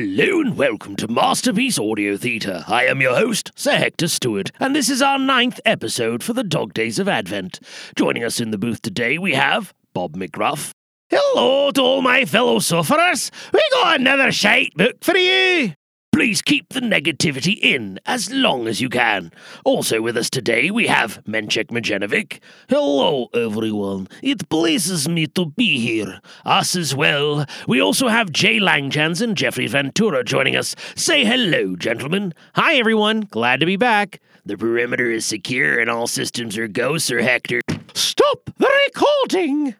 Hello and welcome to Masterpiece Audio Theatre. I am your host, Sir Hector Stewart, and this is our ninth episode for the Dog Days of Advent. Joining us in the booth today, we have Bob McGruff. Hello to all my fellow sufferers. We got another shite book for you. Please keep the negativity in as long as you can. Also with us today we have Menchek Majenovic. Hello everyone. It pleases me to be here. Us as well. We also have Jay Langjans and Geoffrey Ventura joining us. Say hello, gentlemen. Hi, everyone. Glad to be back. The perimeter is secure and all systems are go, Sir Hector. Stop the recording!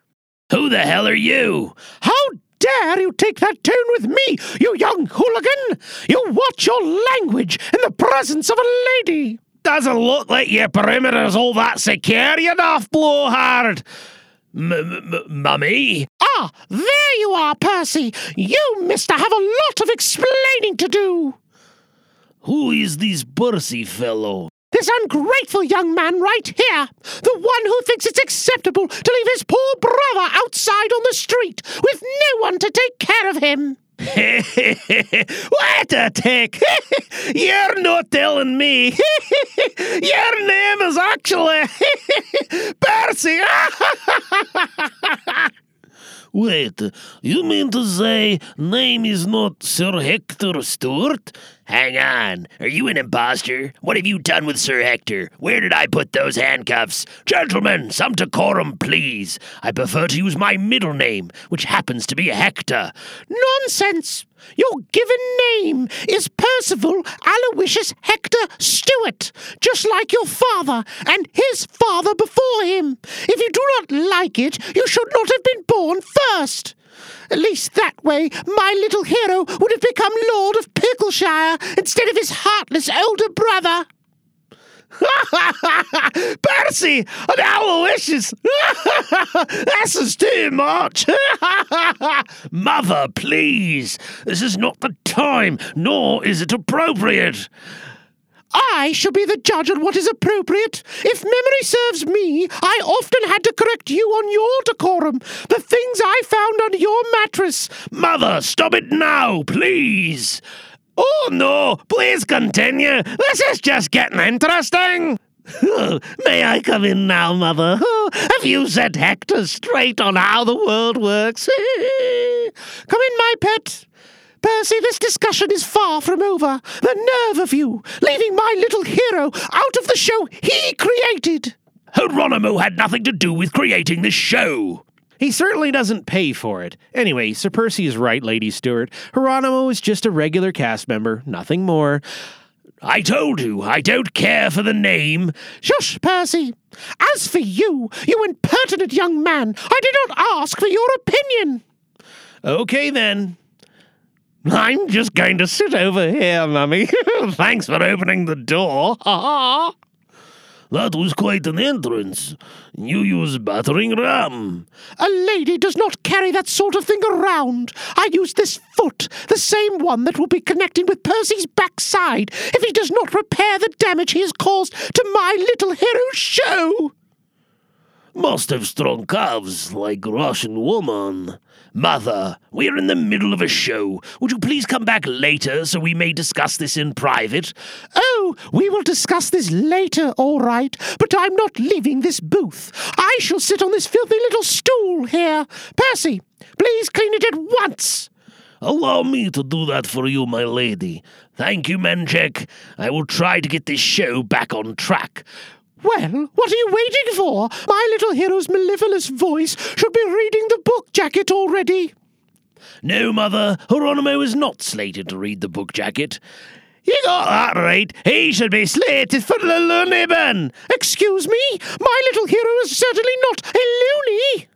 Who the hell are you? How dare you take that tone with me, you young hooligan? You watch your language in the presence of a lady. Doesn't look like your perimeter's all that secure, you daft blowhard. M- m- mummy? Ah, there you are, Percy. You, mister, have a lot of explaining to do. Who is this Percy fellow? This ungrateful young man right here, the one who thinks it's acceptable to leave his poor brother outside on the street with no one to take care of him. what a take! You're not telling me. Your name is actually Percy. Wait, you mean to say name is not Sir Hector Stewart? Hang on, are you an impostor? What have you done with Sir Hector? Where did I put those handcuffs? Gentlemen, some decorum, please. I prefer to use my middle name, which happens to be Hector. Nonsense! Your given name is Percival Aloysius Hector Stewart, just like your father and his father before him. If you do not like it, you should not have been born first. At least that way, my little hero would have become Lord of Pickleshire instead of his heartless older brother. Percy and Aloysius! this is too much! Mother, please! This is not the time, nor is it appropriate. I shall be the judge on what is appropriate. If memory serves me, I often had to correct you on your decorum, the things I found under your mattress. Mother, stop it now, please! Oh no, please continue. This is just getting interesting. May I come in now, Mother? have you set Hector straight on how the world works? come in, my pet. Percy, this discussion is far from over. The nerve of you, leaving my little hero out of the show he created. Hieronymo had nothing to do with creating this show. He certainly doesn't pay for it. Anyway, Sir Percy is right, Lady Stewart. Hieronymo is just a regular cast member, nothing more. I told you, I don't care for the name. Shush, Percy. As for you, you impertinent young man, I did not ask for your opinion. Okay, then. I'm just going to sit over here, Mummy. Thanks for opening the door. Ha That was quite an entrance. You use battering ram. A lady does not carry that sort of thing around. I use this foot, the same one that will be connecting with Percy's backside if he does not repair the damage he has caused to my little hero's show. Must have strong calves like Russian woman. Mother, we're in the middle of a show. Would you please come back later so we may discuss this in private? Oh, we will discuss this later, all right, but I'm not leaving this booth. I shall sit on this filthy little stool here. Percy, please clean it at once. Allow me to do that for you, my lady. Thank you, Menchek. I will try to get this show back on track. Well, what are you waiting for? My little hero's mellifluous voice should be reading the book jacket already. No, Mother, Hieronymo is not slated to read the book jacket. You got that right. He should be slated for the loony bin. Excuse me? My little hero is certainly not a loony.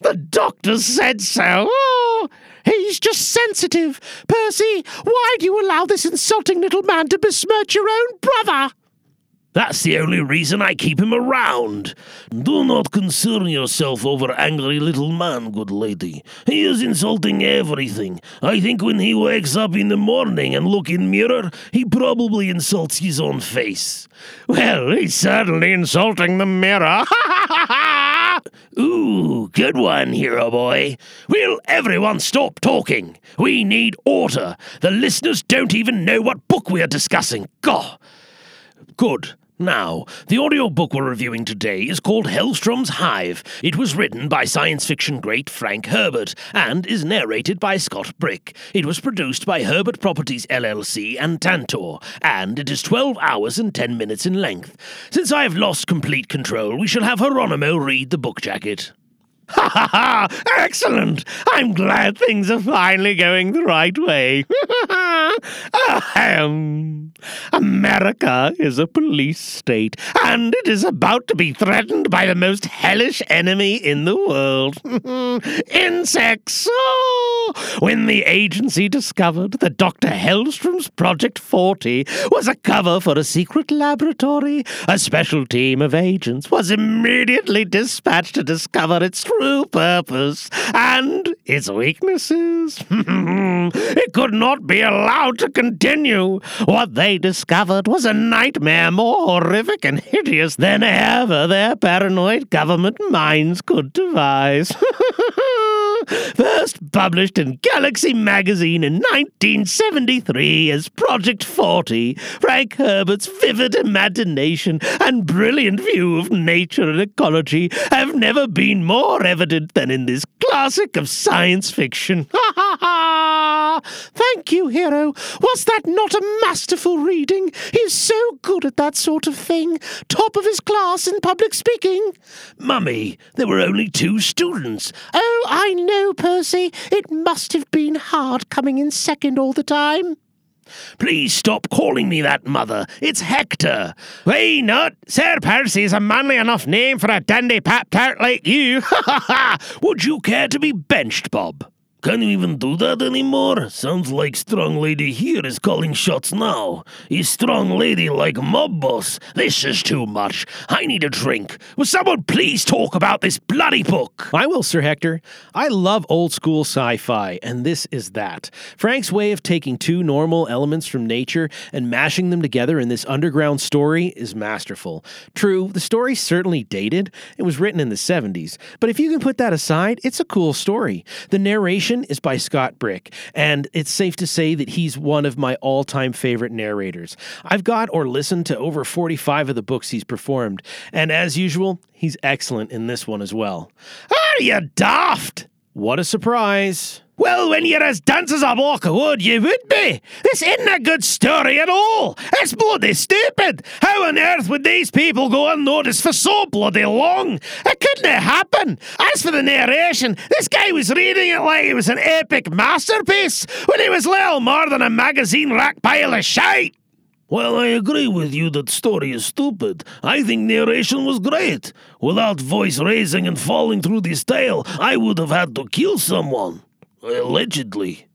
The doctor said so. Oh, he's just sensitive. Percy, why do you allow this insulting little man to besmirch your own brother? That's the only reason I keep him around. Do not concern yourself over angry little man, good lady. He is insulting everything. I think when he wakes up in the morning and look in mirror, he probably insults his own face. Well, he's certainly insulting the mirror. Ooh, good one, hero boy. Will everyone stop talking? We need order. The listeners don't even know what book we are discussing. Gah! Good. Now, the audiobook we're reviewing today is called Hellstrom's Hive. It was written by science fiction great Frank Herbert and is narrated by Scott Brick. It was produced by Herbert Properties LLC and Tantor, and it is 12 hours and 10 minutes in length. Since I have lost complete control, we shall have Hieronymo read the book jacket. Ha ha ha! Excellent! I'm glad things are finally going the right way. Ahem. America is a police state, and it is about to be threatened by the most hellish enemy in the world insects. Oh! When the agency discovered that Dr. Hellstrom's Project 40 was a cover for a secret laboratory, a special team of agents was immediately dispatched to discover its true purpose and its weaknesses. it could not be allowed to continue. What they discovered was a nightmare more horrific and hideous than ever their paranoid government minds could devise. First published in Galaxy magazine in 1973 as Project 40, Frank Herbert's vivid imagination and brilliant view of nature and ecology have never been more evident than in this classic of science fiction. Ha ha ha! Thank you, hero. Was that not a masterful reading? He's so good at that sort of thing. Top of his class in public speaking. Mummy, there were only two students. Oh, I know, Percy. It must have been hard coming in second all the time. Please stop calling me that, Mother. It's Hector. Why not? Sir Percy is a manly enough name for a dandy pap tart like you. Ha ha ha! Would you care to be benched, Bob? Can't you even do that anymore? Sounds like strong lady here is calling shots now. Is strong lady like mob boss? This is too much. I need a drink. Will someone please talk about this bloody book? I will, Sir Hector. I love old school sci fi, and this is that. Frank's way of taking two normal elements from nature and mashing them together in this underground story is masterful. True, the story's certainly dated. It was written in the 70s. But if you can put that aside, it's a cool story. The narration is by Scott Brick, and it's safe to say that he's one of my all time favorite narrators. I've got or listened to over 45 of the books he's performed, and as usual, he's excellent in this one as well. Are you daft? What a surprise! Well, when you're as dense as a block of wood, you would be. This isn't a good story at all. It's bloody stupid. How on earth would these people go unnoticed for so bloody long? It couldn't happen. As for the narration, this guy was reading it like it was an epic masterpiece when it was little more than a magazine rack pile of shite. Well, I agree with you that story is stupid. I think narration was great. Without voice raising and falling through this tale, I would have had to kill someone. Allegedly.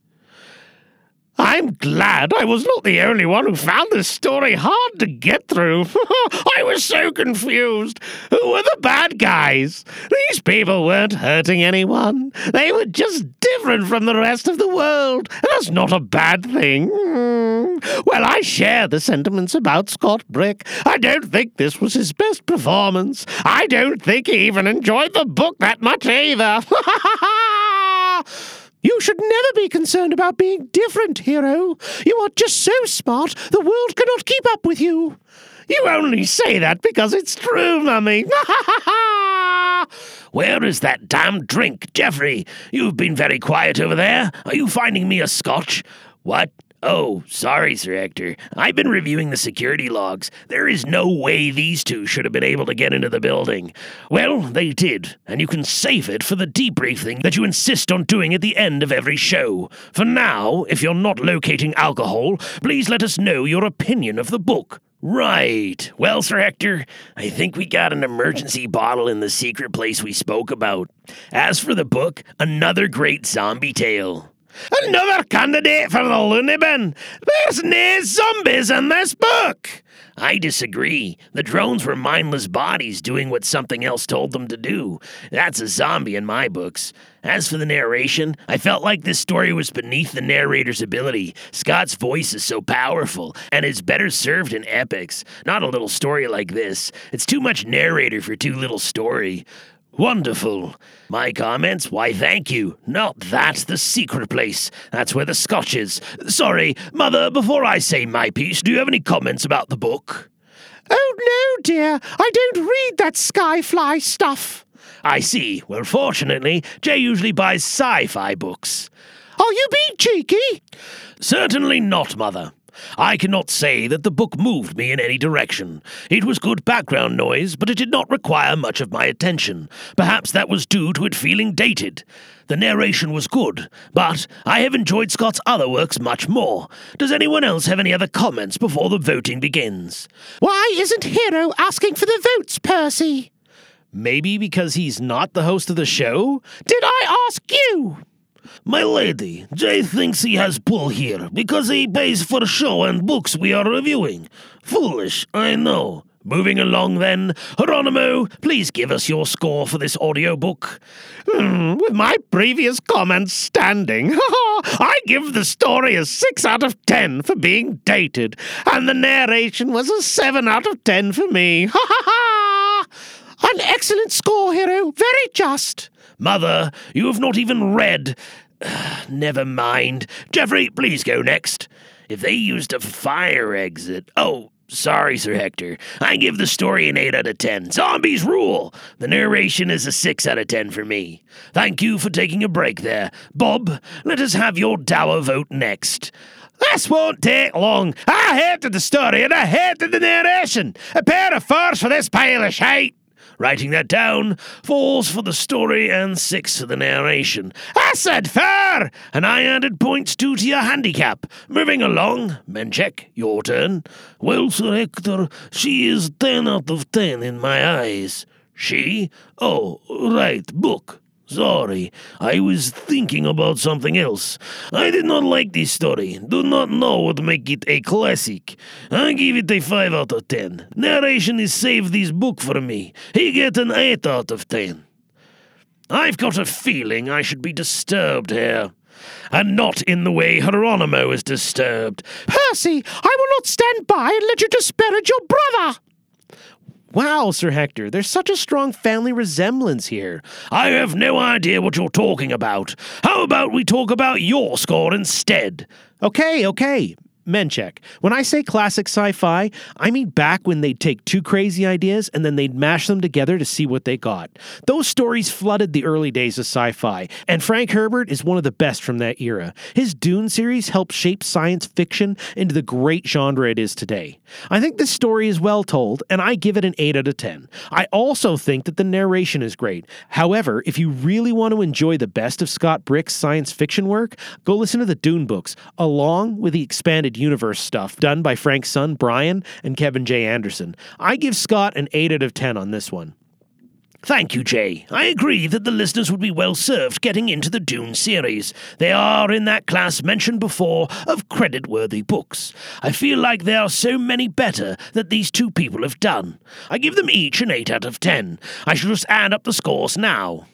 I'm glad I was not the only one who found this story hard to get through. I was so confused. Who were the bad guys? These people weren't hurting anyone. They were just different from the rest of the world. And that's not a bad thing. Hmm. Well, I share the sentiments about Scott Brick. I don't think this was his best performance. I don't think he even enjoyed the book that much either. You should never be concerned about being different, hero. You are just so smart, the world cannot keep up with you. You only say that because it's true, Mummy. Where is that damn drink, Geoffrey? You've been very quiet over there. Are you finding me a scotch? What? Oh, sorry, Sir Hector. I've been reviewing the security logs. There is no way these two should have been able to get into the building. Well, they did, and you can save it for the debriefing that you insist on doing at the end of every show. For now, if you're not locating alcohol, please let us know your opinion of the book. Right. Well, Sir Hector, I think we got an emergency bottle in the secret place we spoke about. As for the book, another great zombie tale. Another candidate for the loony bin. There's no zombies in this book. I disagree. The drones were mindless bodies doing what something else told them to do. That's a zombie in my books. As for the narration, I felt like this story was beneath the narrator's ability. Scott's voice is so powerful, and is better served in epics, not a little story like this. It's too much narrator for too little story. Wonderful. My comments? Why, thank you. Not that, the secret place. That's where the scotch is. Sorry, Mother, before I say my piece, do you have any comments about the book? Oh, no, dear. I don't read that skyfly stuff. I see. Well, fortunately, Jay usually buys sci fi books. Are you being cheeky? Certainly not, Mother. I cannot say that the book moved me in any direction. It was good background noise, but it did not require much of my attention. Perhaps that was due to it feeling dated. The narration was good, but I have enjoyed Scott's other works much more. Does anyone else have any other comments before the voting begins? Why isn't Hero asking for the votes, Percy? Maybe because he's not the host of the show? Did I ask you? My lady, Jay thinks he has pull here because he pays for show and books we are reviewing. Foolish, I know. Moving along then, Hieronymo, please give us your score for this audiobook. Hmm, with my previous comments standing, I give the story a 6 out of 10 for being dated, and the narration was a 7 out of 10 for me. Ha ha ha! An excellent score, Hero. Very just. Mother, you have not even read. Never mind. Geoffrey, please go next. If they used a fire exit. Oh, sorry, Sir Hector. I give the story an 8 out of 10. Zombies rule! The narration is a 6 out of 10 for me. Thank you for taking a break there. Bob, let us have your dower vote next. This won't take long. I hated the story and I hated the narration. A pair of fours for this pile of shite. Writing that down, falls for the story and six for the narration. I said fair! And I added points two to your handicap. Moving along, Menchek, your turn. Well, Sir Hector, she is ten out of ten in my eyes. She? Oh, right, book. Sorry, I was thinking about something else. I did not like this story. Do not know what make it a classic. I give it a 5 out of 10. Narration is save this book for me. He get an 8 out of 10. I've got a feeling I should be disturbed here. And not in the way Hieronymo is disturbed. Percy, I will not stand by and let you disparage your brother. Wow, Sir Hector, there's such a strong family resemblance here. I have no idea what you're talking about. How about we talk about your score instead? Okay, okay. Menchek. When I say classic sci fi, I mean back when they'd take two crazy ideas and then they'd mash them together to see what they got. Those stories flooded the early days of sci fi, and Frank Herbert is one of the best from that era. His Dune series helped shape science fiction into the great genre it is today. I think this story is well told, and I give it an 8 out of 10. I also think that the narration is great. However, if you really want to enjoy the best of Scott Brick's science fiction work, go listen to the Dune books, along with the expanded universe stuff done by Frank's son, Brian, and Kevin J. Anderson. I give Scott an 8 out of 10 on this one. Thank you, Jay. I agree that the listeners would be well served getting into the Dune series. They are in that class mentioned before of credit worthy books. I feel like there are so many better that these two people have done. I give them each an 8 out of 10. I shall just add up the scores now.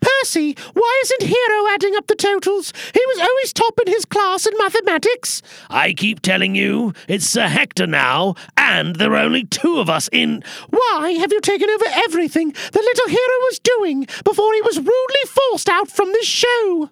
Percy, why isn't Hero adding up the totals? He was always top in his class in mathematics. I keep telling you, it's Sir Hector now, and there are only two of us in. Why have you taken over everything the little hero was doing before he was rudely forced out from this show?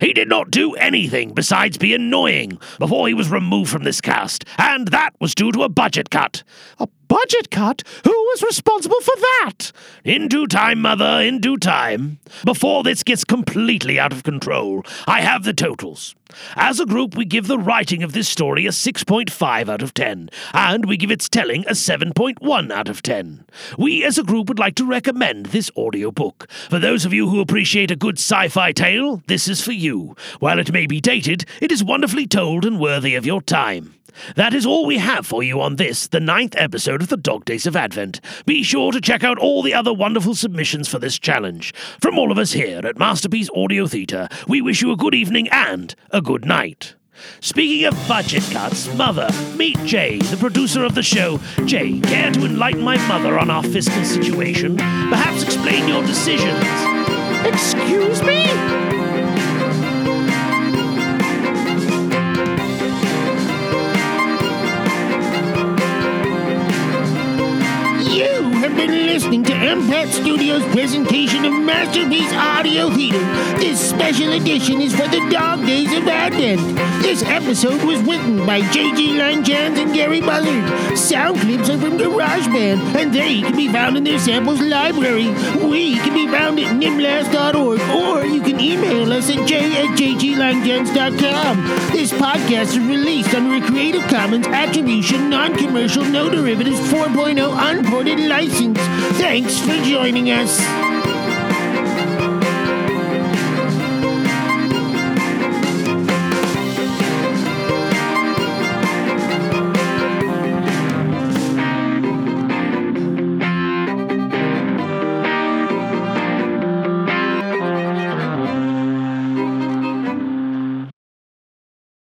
He did not do anything besides be annoying before he was removed from this cast, and that was due to a budget cut. A budget cut? Who was responsible for that? In due time, Mother, in due time. Before this gets completely out of control, I have the totals. As a group, we give the writing of this story a 6.5 out of 10, and we give its telling a 7.1 out of 10. We as a group would like to recommend this audiobook. For those of you who appreciate a good sci fi tale, this is for you. While it may be dated, it is wonderfully told and worthy of your time. That is all we have for you on this, the ninth episode of the Dog Days of Advent. Be sure to check out all the other wonderful submissions for this challenge. From all of us here at Masterpiece Audio Theatre, we wish you a good evening and a good night. Speaking of budget cuts, Mother, meet Jay, the producer of the show. Jay, care to enlighten my mother on our fiscal situation? Perhaps explain your decisions. Excuse me? To Studios' presentation of Masterpiece Audio Theater. This special edition is for the dog days of Advent. This episode was written by J.G. Langjans and Gary Buzzard. Sound clips are from GarageBand, and they can be found in their samples library. We can be found at nimlast.org, or you can email us at j at jglangjans.com. This podcast is released under a Creative Commons Attribution Non-Commercial No Derivatives 4.0 Unported license. Thanks for joining us.